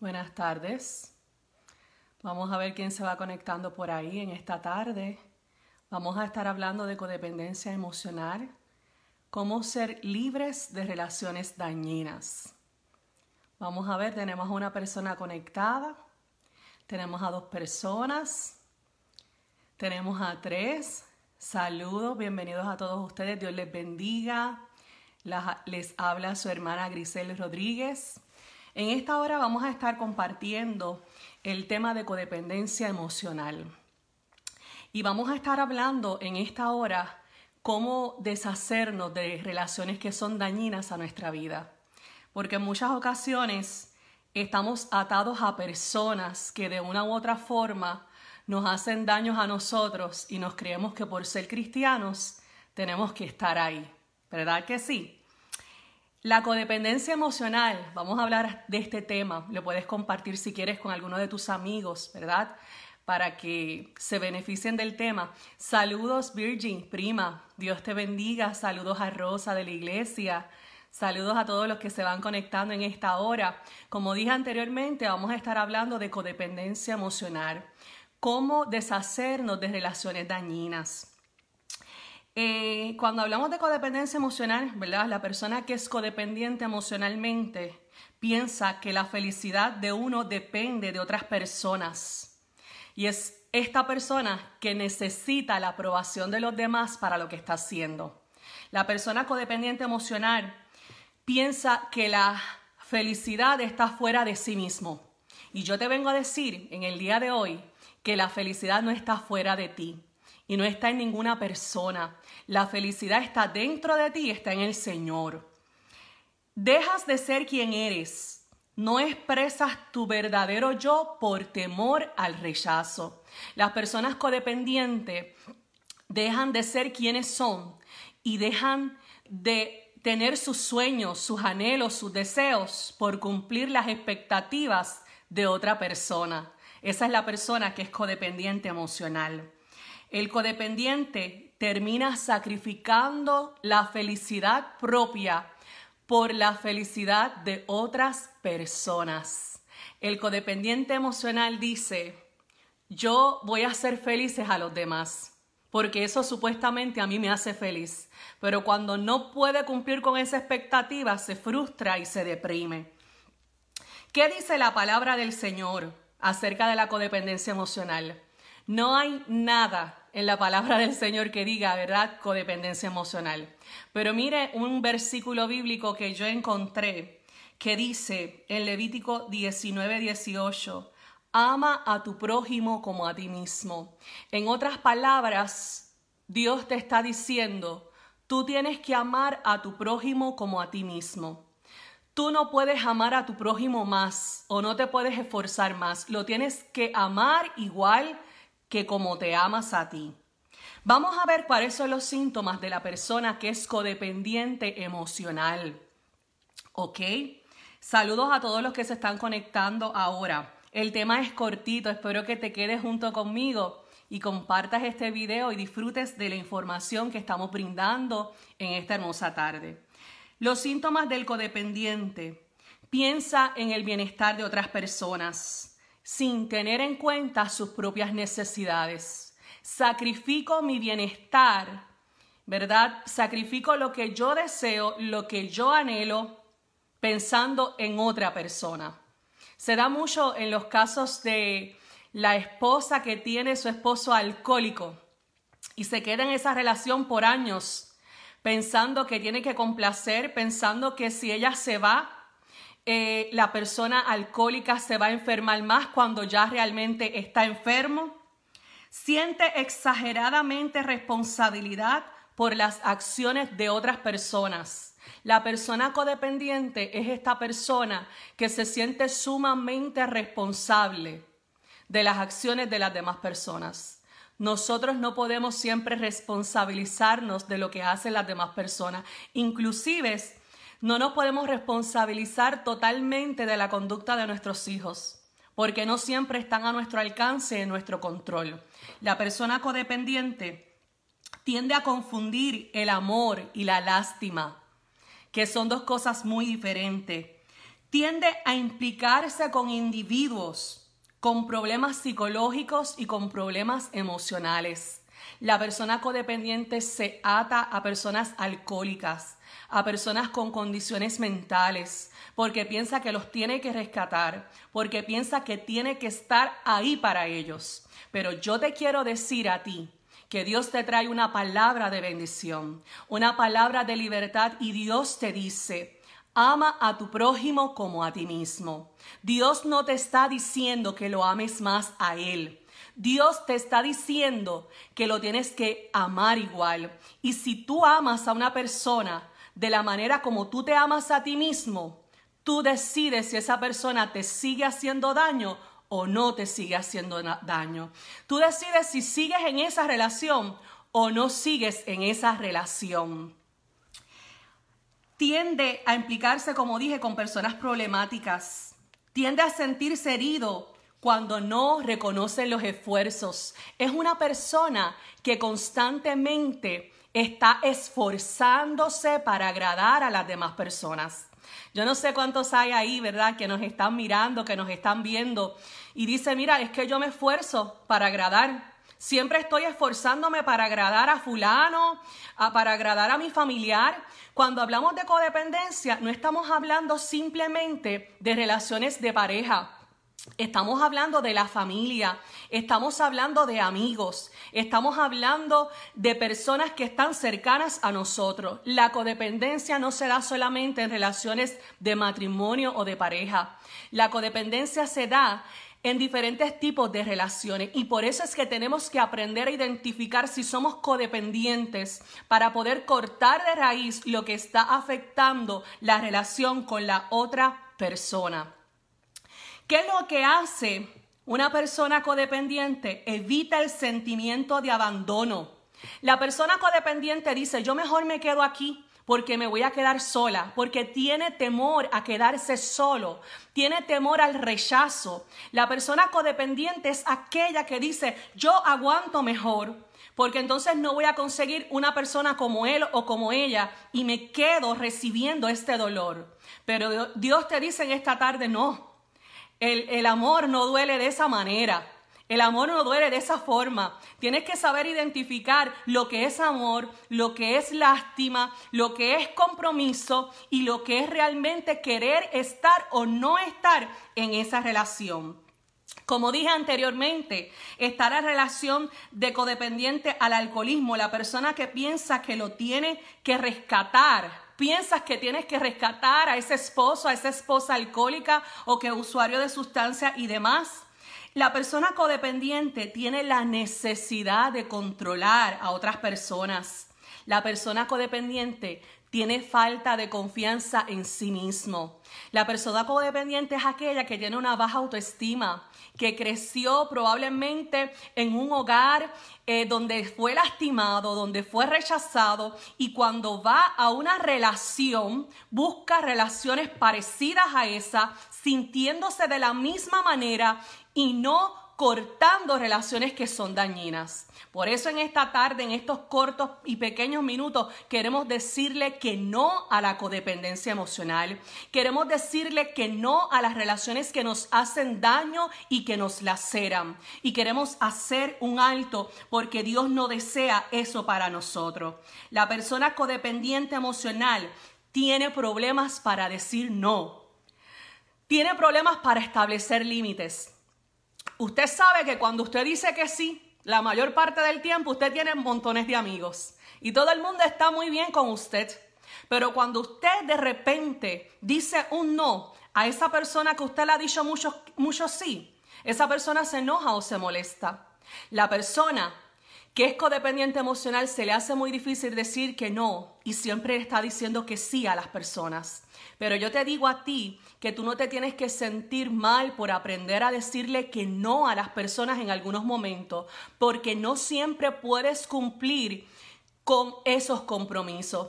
Buenas tardes. Vamos a ver quién se va conectando por ahí en esta tarde. Vamos a estar hablando de codependencia emocional, cómo ser libres de relaciones dañinas. Vamos a ver, tenemos a una persona conectada, tenemos a dos personas, tenemos a tres. Saludos, bienvenidos a todos ustedes, Dios les bendiga. les habla su hermana Grisel Rodríguez. En esta hora vamos a estar compartiendo el tema de codependencia emocional. Y vamos a estar hablando en esta hora cómo deshacernos de relaciones que son dañinas a nuestra vida. Porque en muchas ocasiones estamos atados a personas que de una u otra forma nos hacen daños a nosotros y nos creemos que por ser cristianos tenemos que estar ahí. ¿Verdad que sí? La codependencia emocional, vamos a hablar de este tema, lo puedes compartir si quieres con alguno de tus amigos, ¿verdad? Para que se beneficien del tema. Saludos Virgin, prima, Dios te bendiga, saludos a Rosa de la iglesia, saludos a todos los que se van conectando en esta hora. Como dije anteriormente, vamos a estar hablando de codependencia emocional, cómo deshacernos de relaciones dañinas. Eh, cuando hablamos de codependencia emocional, ¿verdad? La persona que es codependiente emocionalmente piensa que la felicidad de uno depende de otras personas. Y es esta persona que necesita la aprobación de los demás para lo que está haciendo. La persona codependiente emocional piensa que la felicidad está fuera de sí mismo. Y yo te vengo a decir en el día de hoy que la felicidad no está fuera de ti y no está en ninguna persona. La felicidad está dentro de ti está en el Señor. Dejas de ser quien eres. No expresas tu verdadero yo por temor al rechazo. Las personas codependientes dejan de ser quienes son y dejan de tener sus sueños, sus anhelos, sus deseos por cumplir las expectativas de otra persona. Esa es la persona que es codependiente emocional. El codependiente termina sacrificando la felicidad propia por la felicidad de otras personas. El codependiente emocional dice, yo voy a hacer felices a los demás, porque eso supuestamente a mí me hace feliz, pero cuando no puede cumplir con esa expectativa se frustra y se deprime. ¿Qué dice la palabra del Señor acerca de la codependencia emocional? No hay nada en la palabra del Señor que diga, ¿verdad?, codependencia emocional. Pero mire un versículo bíblico que yo encontré que dice en Levítico 19, 18, ama a tu prójimo como a ti mismo. En otras palabras, Dios te está diciendo, tú tienes que amar a tu prójimo como a ti mismo. Tú no puedes amar a tu prójimo más o no te puedes esforzar más. Lo tienes que amar igual que como te amas a ti. Vamos a ver cuáles son los síntomas de la persona que es codependiente emocional. ¿Ok? Saludos a todos los que se están conectando ahora. El tema es cortito, espero que te quedes junto conmigo y compartas este video y disfrutes de la información que estamos brindando en esta hermosa tarde. Los síntomas del codependiente. Piensa en el bienestar de otras personas sin tener en cuenta sus propias necesidades. Sacrifico mi bienestar, ¿verdad? Sacrifico lo que yo deseo, lo que yo anhelo, pensando en otra persona. Se da mucho en los casos de la esposa que tiene su esposo alcohólico y se queda en esa relación por años, pensando que tiene que complacer, pensando que si ella se va, eh, la persona alcohólica se va a enfermar más cuando ya realmente está enfermo. Siente exageradamente responsabilidad por las acciones de otras personas. La persona codependiente es esta persona que se siente sumamente responsable de las acciones de las demás personas. Nosotros no podemos siempre responsabilizarnos de lo que hacen las demás personas. Inclusive no nos podemos responsabilizar totalmente de la conducta de nuestros hijos, porque no siempre están a nuestro alcance, en nuestro control. La persona codependiente tiende a confundir el amor y la lástima, que son dos cosas muy diferentes. Tiende a implicarse con individuos con problemas psicológicos y con problemas emocionales. La persona codependiente se ata a personas alcohólicas, a personas con condiciones mentales, porque piensa que los tiene que rescatar, porque piensa que tiene que estar ahí para ellos. Pero yo te quiero decir a ti que Dios te trae una palabra de bendición, una palabra de libertad y Dios te dice, ama a tu prójimo como a ti mismo. Dios no te está diciendo que lo ames más a Él. Dios te está diciendo que lo tienes que amar igual. Y si tú amas a una persona, de la manera como tú te amas a ti mismo, tú decides si esa persona te sigue haciendo daño o no te sigue haciendo daño. Tú decides si sigues en esa relación o no sigues en esa relación. Tiende a implicarse, como dije, con personas problemáticas. Tiende a sentirse herido cuando no reconoce los esfuerzos. Es una persona que constantemente está esforzándose para agradar a las demás personas. Yo no sé cuántos hay ahí, ¿verdad? Que nos están mirando, que nos están viendo y dice, mira, es que yo me esfuerzo para agradar. Siempre estoy esforzándome para agradar a fulano, para agradar a mi familiar. Cuando hablamos de codependencia, no estamos hablando simplemente de relaciones de pareja. Estamos hablando de la familia, estamos hablando de amigos, estamos hablando de personas que están cercanas a nosotros. La codependencia no se da solamente en relaciones de matrimonio o de pareja. La codependencia se da en diferentes tipos de relaciones y por eso es que tenemos que aprender a identificar si somos codependientes para poder cortar de raíz lo que está afectando la relación con la otra persona. ¿Qué es lo que hace una persona codependiente? Evita el sentimiento de abandono. La persona codependiente dice, yo mejor me quedo aquí porque me voy a quedar sola, porque tiene temor a quedarse solo, tiene temor al rechazo. La persona codependiente es aquella que dice, yo aguanto mejor, porque entonces no voy a conseguir una persona como él o como ella y me quedo recibiendo este dolor. Pero Dios te dice en esta tarde, no, el, amor no duele de esa manera. El amor no duele de esa forma. Tienes que saber identificar lo que es amor, lo que es lástima, lo que es compromiso y lo que es realmente querer estar o no estar en esa relación. Como dije anteriormente, estar en relación de codependiente al alcoholismo, la persona que piensa que lo tiene que rescatar, piensas que tienes que rescatar a ese esposo, a esa esposa alcohólica o que usuario de sustancia y demás. La persona codependiente tiene la necesidad de controlar a otras personas. La persona codependiente tiene falta de confianza en sí mismo. La persona codependiente es aquella que tiene una baja autoestima, que creció probablemente en un hogar eh, donde fue lastimado, donde fue rechazado y cuando va a una relación busca relaciones parecidas a esa, sintiéndose de la misma manera y no cortando relaciones que son dañinas. Por eso en esta tarde, en estos cortos y pequeños minutos, queremos decirle que no a la codependencia emocional. Queremos decirle que no a las relaciones que nos hacen daño y que nos laceran. Y queremos hacer un alto porque Dios no desea eso para nosotros. La persona codependiente emocional tiene problemas para decir no. Tiene problemas para establecer límites usted sabe que cuando usted dice que sí, la mayor parte del tiempo usted tiene montones de amigos y todo el mundo está muy bien con usted. Pero cuando usted de repente dice un no a esa persona que usted le ha dicho mucho, mucho sí, esa persona se enoja o se molesta. La persona que es codependiente emocional se le hace muy difícil decir que no y siempre está diciendo que sí a las personas. Pero yo te digo a ti que tú no te tienes que sentir mal por aprender a decirle que no a las personas en algunos momentos, porque no siempre puedes cumplir con esos compromisos.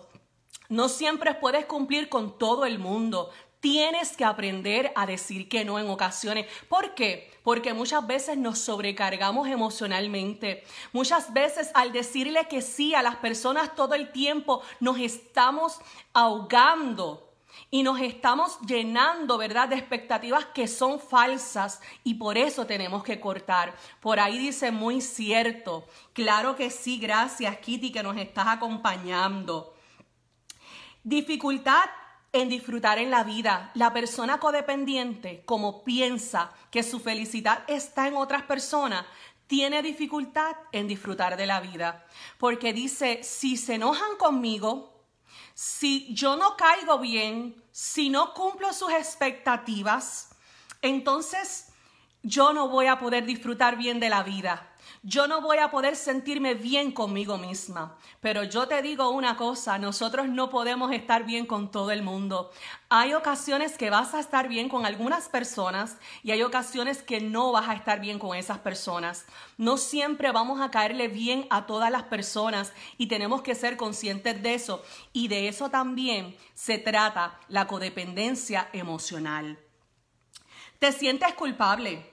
No siempre puedes cumplir con todo el mundo. Tienes que aprender a decir que no en ocasiones. ¿Por qué? Porque muchas veces nos sobrecargamos emocionalmente. Muchas veces al decirle que sí a las personas todo el tiempo nos estamos ahogando y nos estamos llenando, ¿verdad?, de expectativas que son falsas y por eso tenemos que cortar. Por ahí dice muy cierto. Claro que sí, gracias Kitty que nos estás acompañando. Dificultad en disfrutar en la vida. La persona codependiente, como piensa que su felicidad está en otras personas, tiene dificultad en disfrutar de la vida. Porque dice, si se enojan conmigo, si yo no caigo bien, si no cumplo sus expectativas, entonces yo no voy a poder disfrutar bien de la vida yo no voy a poder sentirme bien conmigo misma. Pero yo te digo una cosa, nosotros no podemos estar bien con todo el mundo. Hay ocasiones que vas a estar bien con algunas personas y hay ocasiones que no vas a estar bien con esas personas. No siempre vamos a caerle bien a todas las personas y tenemos que ser conscientes de eso. Y de eso también se trata la codependencia emocional. ¿Te sientes culpable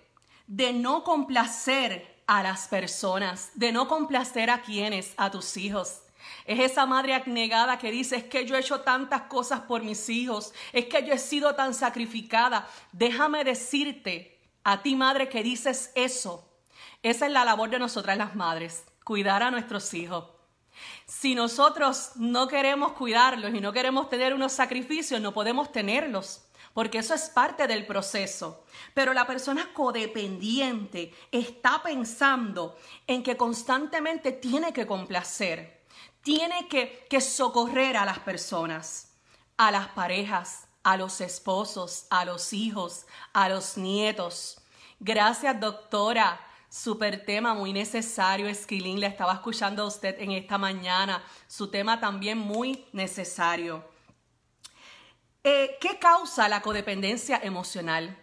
de no complacer a las personas, de no complacer a quienes, a tus hijos. Es esa madre abnegada que dice, es que yo he hecho tantas cosas por mis hijos, es que yo he sido tan sacrificada. Déjame decirte a ti madre que dices eso. Esa es la labor de nosotras las madres, cuidar a nuestros hijos. Si nosotros no queremos cuidarlos y no queremos tener unos sacrificios, no podemos tenerlos porque eso es parte del proceso. Pero la persona codependiente está pensando en que constantemente tiene que complacer, tiene que, que socorrer a las personas, a las parejas, a los esposos, a los hijos, a los nietos. Gracias, doctora. Super tema muy necesario, Esquilín. Le estaba escuchando a usted en esta mañana. Su tema también muy necesario. Eh, ¿Qué causa la codependencia emocional?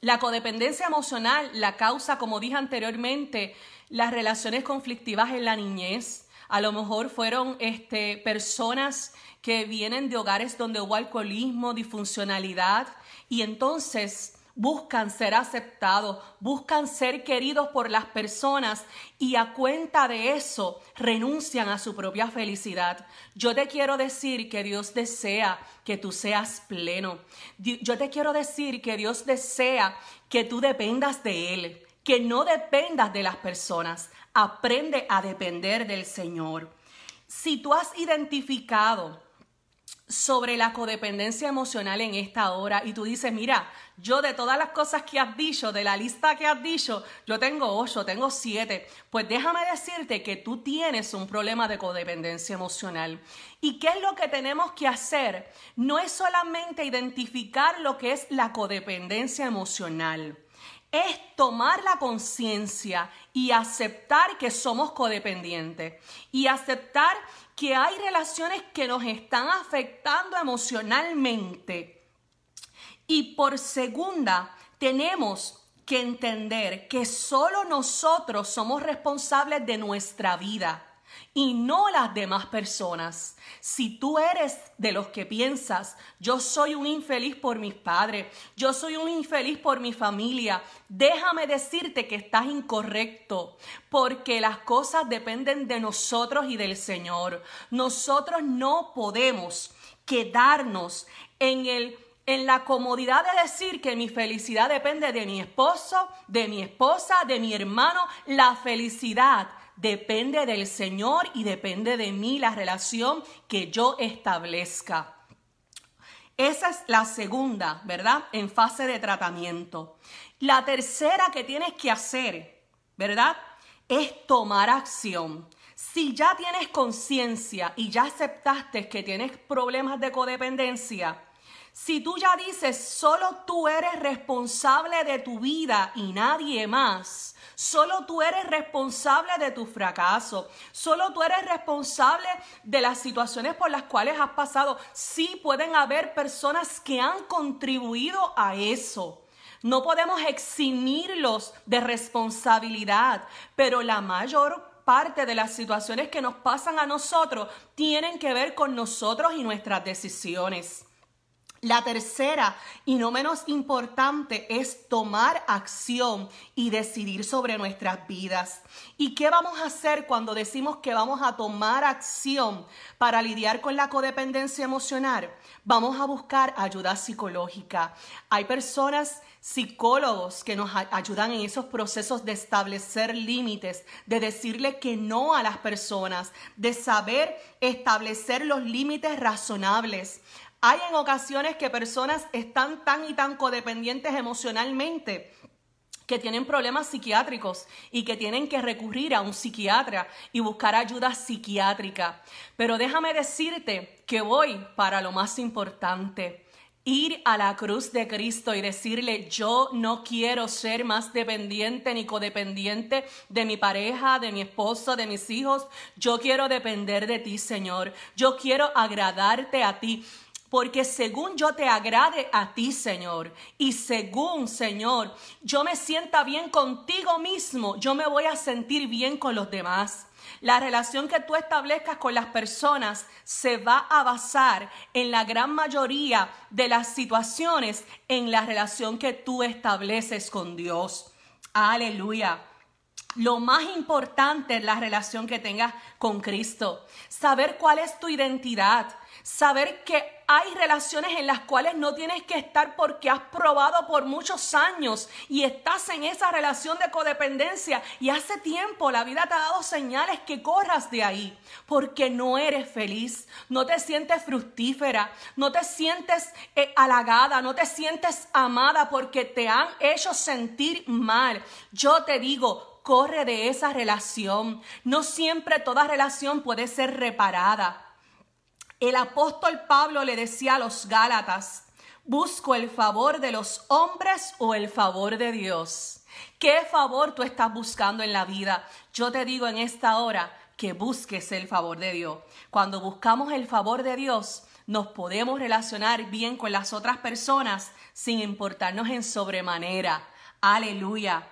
La codependencia emocional la causa, como dije anteriormente, las relaciones conflictivas en la niñez. A lo mejor fueron este, personas que vienen de hogares donde hubo alcoholismo, disfuncionalidad, y entonces buscan ser aceptados, buscan ser queridos por las personas y a cuenta de eso renuncian a su propia felicidad. Yo te quiero decir que Dios desea que tú seas pleno. Yo te quiero decir que Dios desea que tú dependas de Él, que no dependas de las personas. Aprende a depender del Señor. Si tú has identificado sobre la codependencia emocional en esta hora y tú dices, mira, yo de todas las cosas que has dicho, de la lista que has dicho, yo tengo ocho, tengo siete, pues déjame decirte que tú tienes un problema de codependencia emocional. ¿Y qué es lo que tenemos que hacer? No es solamente identificar lo que es la codependencia emocional es tomar la conciencia y aceptar que somos codependientes y aceptar que hay relaciones que nos están afectando emocionalmente. Y por segunda, tenemos que entender que solo nosotros somos responsables de nuestra vida y no las demás personas. Si tú eres de los que piensas, yo soy un infeliz por mis padres, yo soy un infeliz por mi familia, déjame decirte que estás incorrecto, porque las cosas dependen de nosotros y del Señor. Nosotros no podemos quedarnos en el en la comodidad de decir que mi felicidad depende de mi esposo, de mi esposa, de mi hermano, la felicidad depende del Señor y depende de mí la relación que yo establezca. Esa es la segunda, ¿verdad? En fase de tratamiento. La tercera que tienes que hacer, ¿verdad? Es tomar acción. Si ya tienes conciencia y ya aceptaste que tienes problemas de codependencia, si tú ya dices, solo tú eres responsable de tu vida y nadie más, solo tú eres responsable de tu fracaso, solo tú eres responsable de las situaciones por las cuales has pasado, sí pueden haber personas que han contribuido a eso. No podemos eximirlos de responsabilidad, pero la mayor parte de las situaciones que nos pasan a nosotros tienen que ver con nosotros y nuestras decisiones. La tercera y no menos importante es tomar acción y decidir sobre nuestras vidas. ¿Y qué vamos a hacer cuando decimos que vamos a tomar acción para lidiar con la codependencia emocional? Vamos a buscar ayuda psicológica. Hay personas, psicólogos, que nos ayudan en esos procesos de establecer límites, de decirle que no a las personas, de saber establecer los límites razonables. Hay en ocasiones que personas están tan y tan codependientes emocionalmente que tienen problemas psiquiátricos y que tienen que recurrir a un psiquiatra y buscar ayuda psiquiátrica. Pero déjame decirte que voy para lo más importante. Ir a la cruz de Cristo y decirle, yo no quiero ser más dependiente ni codependiente de mi pareja, de mi esposo, de mis hijos. Yo quiero depender de ti, Señor. Yo quiero agradarte a ti porque según yo te agrade a ti, Señor, y según, Señor, yo me sienta bien contigo mismo, yo me voy a sentir bien con los demás. La relación que tú establezcas con las personas se va a basar en la gran mayoría de las situaciones en la relación que tú estableces con Dios. Aleluya. Lo más importante es la relación que tengas con Cristo. Saber cuál es tu identidad saber que hay relaciones en las cuales no tienes que estar porque has probado por muchos años y estás en esa relación de codependencia y hace tiempo la vida te ha dado señales que corras de ahí porque no eres feliz, no te sientes fructífera, no te sientes eh, halagada, no te sientes amada porque te han hecho sentir mal. Yo te digo, corre de esa relación. No siempre toda relación puede ser reparada. El apóstol Pablo le decía a los Gálatas, busco el favor de los hombres o el favor de Dios. ¿Qué favor tú estás buscando en la vida? Yo te digo en esta hora que busques el favor de Dios. Cuando buscamos el favor de Dios, nos podemos relacionar bien con las otras personas sin importarnos en sobremanera. Aleluya.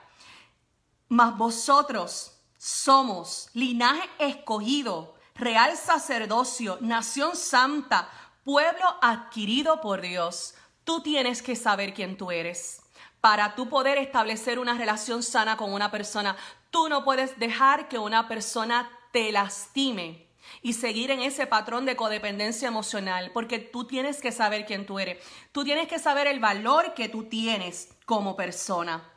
Mas vosotros somos linaje escogido real sacerdocio, nación santa, pueblo adquirido por Dios. Tú tienes que saber quién tú eres. Para tú poder establecer una relación sana con una persona, tú no puedes dejar que una persona te lastime y seguir en ese patrón de codependencia emocional, porque tú tienes que saber quién tú eres. Tú tienes que saber el valor que tú tienes como persona.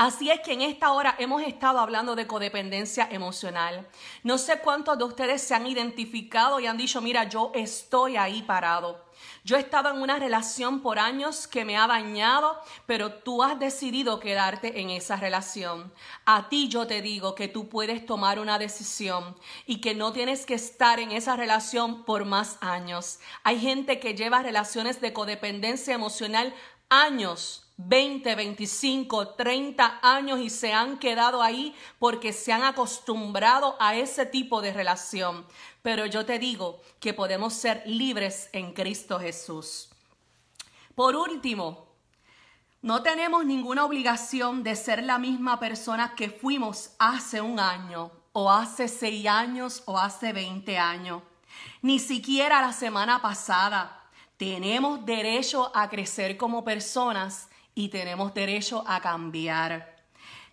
Así es que en esta hora hemos estado hablando de codependencia emocional. No sé cuántos de ustedes se han identificado y han dicho, mira, yo estoy ahí parado. Yo he estado en una relación por años que me ha dañado, pero tú has decidido quedarte en esa relación. A ti yo te digo que tú puedes tomar una decisión y que no tienes que estar en esa relación por más años. Hay gente que lleva relaciones de codependencia emocional años 20, 25, 30 años y se han quedado ahí porque se han acostumbrado a ese tipo de relación. Pero yo te digo que podemos ser libres en Cristo Jesús. Por último, no tenemos ninguna obligación de ser la misma persona que fuimos hace un año o hace seis años o hace 20 años. Ni siquiera la semana pasada. Tenemos derecho a crecer como personas y tenemos derecho a cambiar.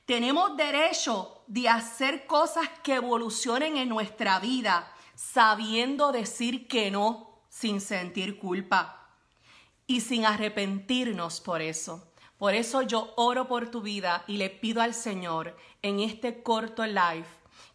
Tenemos derecho de hacer cosas que evolucionen en nuestra vida, sabiendo decir que no sin sentir culpa y sin arrepentirnos por eso. Por eso yo oro por tu vida y le pido al Señor en este corto live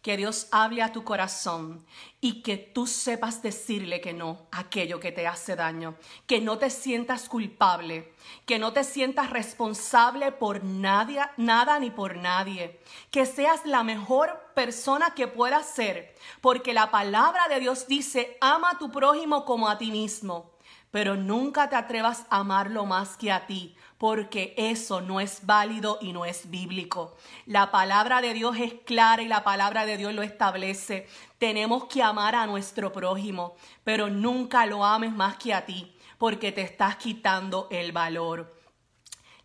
que Dios hable a tu corazón y que tú sepas decirle que no a aquello que te hace daño, que no te sientas culpable, que no te sientas responsable por nadie, nada ni por nadie, que seas la mejor persona que puedas ser, porque la palabra de Dios dice, ama a tu prójimo como a ti mismo, pero nunca te atrevas a amarlo más que a ti, porque eso no es válido y no es bíblico. La palabra de Dios es clara y la palabra de Dios lo establece. Tenemos que amar a nuestro prójimo, pero nunca lo ames más que a ti, porque te estás quitando el valor.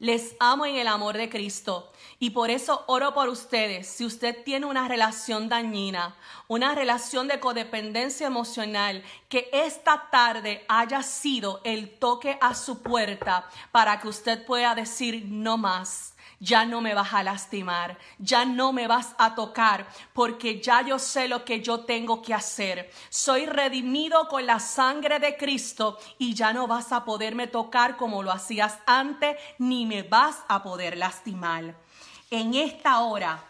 Les amo en el amor de Cristo y por eso oro por ustedes. Si usted tiene una relación dañina, una relación de codependencia emocional, que esta tarde haya sido el toque a su puerta para que usted pueda decir no más ya no me vas a lastimar, ya no me vas a tocar, porque ya yo sé lo que yo tengo que hacer. Soy redimido con la sangre de Cristo y ya no vas a poderme tocar como lo hacías antes, ni me vas a poder lastimar. En esta hora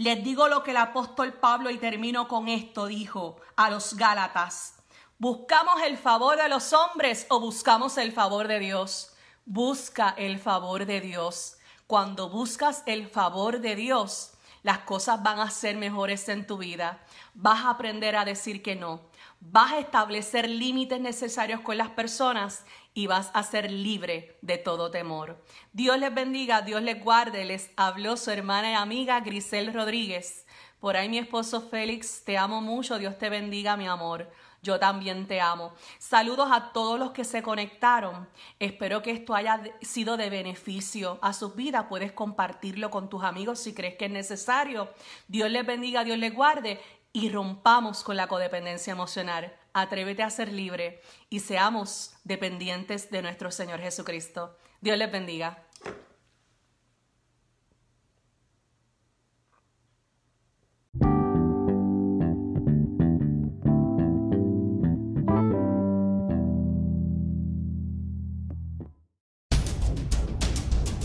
les digo lo que el apóstol Pablo, y termino con esto, dijo a los Gálatas. ¿Buscamos el favor de los hombres o buscamos el favor de Dios? Busca el favor de Dios. Cuando buscas el favor de Dios, las cosas van a ser mejores en tu vida. Vas a aprender a decir que no. Vas a establecer límites necesarios con las personas y vas a ser libre de todo temor. Dios les bendiga, Dios les guarde. Les habló su hermana y amiga Grisel Rodríguez. Por ahí mi esposo Félix, te amo mucho, Dios te bendiga mi amor. Yo también te amo. Saludos a todos los que se conectaron. Espero que esto haya sido de beneficio a sus vidas. Puedes compartirlo con tus amigos si crees que es necesario. Dios les bendiga, Dios les guarde y rompamos con la codependencia emocional. Atrévete a ser libre y seamos dependientes de nuestro Señor Jesucristo. Dios les bendiga.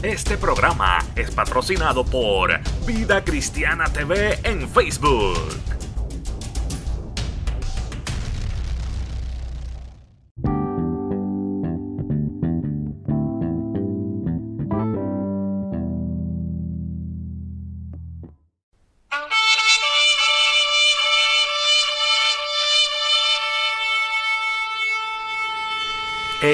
Este programa es patrocinado por Vida Cristiana TV en Facebook.